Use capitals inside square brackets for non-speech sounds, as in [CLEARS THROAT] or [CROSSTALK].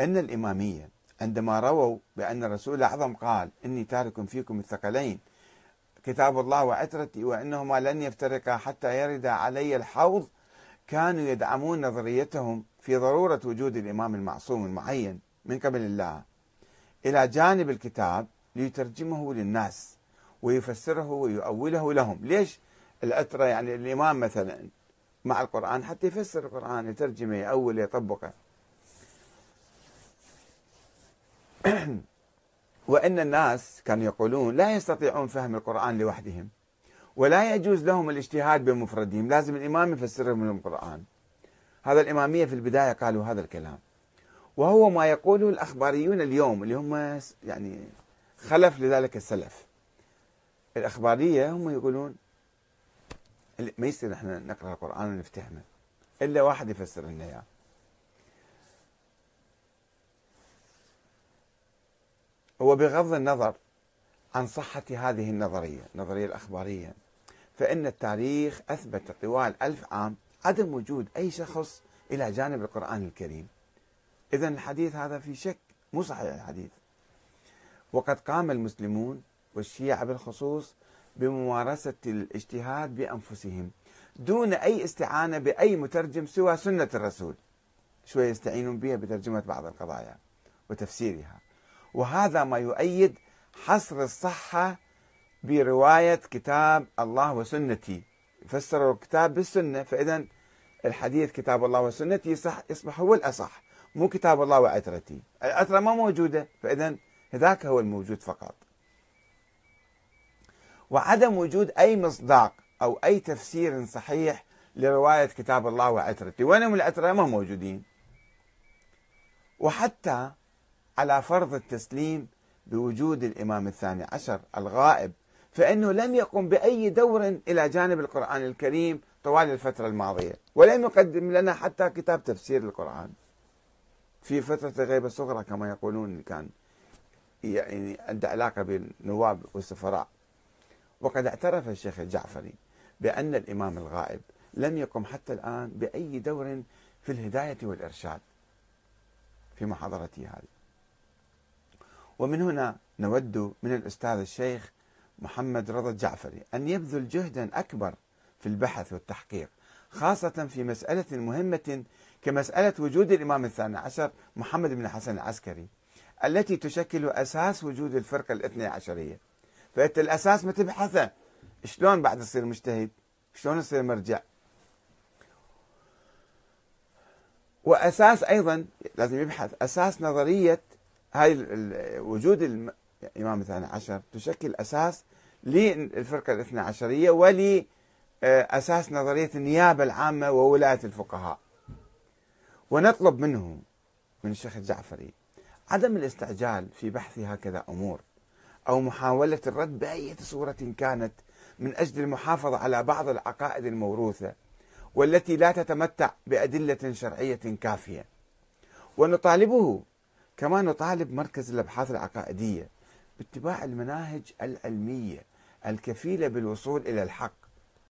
أن الإمامية عندما رووا بأن الرسول الأعظم قال إني تارك فيكم الثقلين كتاب الله وعترتي وأنهما لن يفترقا حتى يرد علي الحوض كانوا يدعمون نظريتهم في ضرورة وجود الإمام المعصوم المعين من قبل الله. إلى جانب الكتاب ليترجمه للناس ويفسره ويؤوله لهم. ليش؟ الأترة يعني الإمام مثلا مع القرآن حتى يفسر القرآن يترجمه يأوله يطبقه. [CLEARS THROAT] وأن الناس كانوا يقولون لا يستطيعون فهم القرآن لوحدهم ولا يجوز لهم الاجتهاد بمفردهم. لازم الإمام يفسرهم من القرآن. هذا الإمامية في البداية قالوا هذا الكلام. وهو ما يقوله الأخباريون اليوم اللي هم يعني خلف لذلك السلف. الأخبارية هم يقولون ما يصير إحنا نقرأ القرآن ونفتهمه. إلا واحد يفسر لنا إياه. وبغض النظر عن صحة هذه النظرية النظرية الأخبارية. فإن التاريخ أثبت طوال ألف عام عدم وجود أي شخص إلى جانب القرآن الكريم. إذا الحديث هذا في شك مو صحيح الحديث. وقد قام المسلمون والشيعة بالخصوص بممارسة الاجتهاد بأنفسهم دون أي استعانة بأي مترجم سوى سنة الرسول. شوية يستعينون بها بترجمة بعض القضايا وتفسيرها. وهذا ما يؤيد حصر الصحة برواية كتاب الله وسنتي. فسروا الكتاب بالسنة فإذا الحديث كتاب الله وسنتي يصح يصبح هو الأصح مو كتاب الله وعترتي العترة ما موجودة فإذا هذاك هو الموجود فقط. وعدم وجود أي مصداق أو أي تفسير صحيح لرواية كتاب الله وعترتي وينهم العترة ما موجودين. وحتى على فرض التسليم بوجود الإمام الثاني عشر الغائب فإنه لم يقم بأي دور إلى جانب القرآن الكريم طوال الفترة الماضية ولم يقدم لنا حتى كتاب تفسير القرآن. في فترة الغيبة الصغرى كما يقولون كان يعني عنده علاقة بالنواب والسفراء. وقد اعترف الشيخ الجعفري بأن الإمام الغائب لم يقم حتى الآن بأي دور في الهداية والإرشاد في محاضرته هذه. ومن هنا نود من الأستاذ الشيخ محمد رضا الجعفري أن يبذل جهدا أكبر في البحث والتحقيق خاصة في مسألة مهمة كمسألة وجود الإمام الثاني عشر محمد بن حسن العسكري التي تشكل أساس وجود الفرقة الاثنى عشرية. فأنت الأساس ما تبحثه؟ شلون بعد تصير مجتهد؟ شلون تصير مرجع؟ وأساس أيضا لازم يبحث أساس نظرية هاي وجود الإمام الثاني عشر تشكل أساس للفرقة الاثنى عشرية ولأساس نظرية النيابة العامة وولاية الفقهاء. ونطلب منه من الشيخ الجعفري عدم الاستعجال في بحث هكذا أمور أو محاولة الرد بأي صورة كانت من أجل المحافظة على بعض العقائد الموروثة والتي لا تتمتع بأدلة شرعية كافية. ونطالبه كما نطالب مركز الأبحاث العقائدية باتباع المناهج العلمية الكفيلة بالوصول إلى الحق.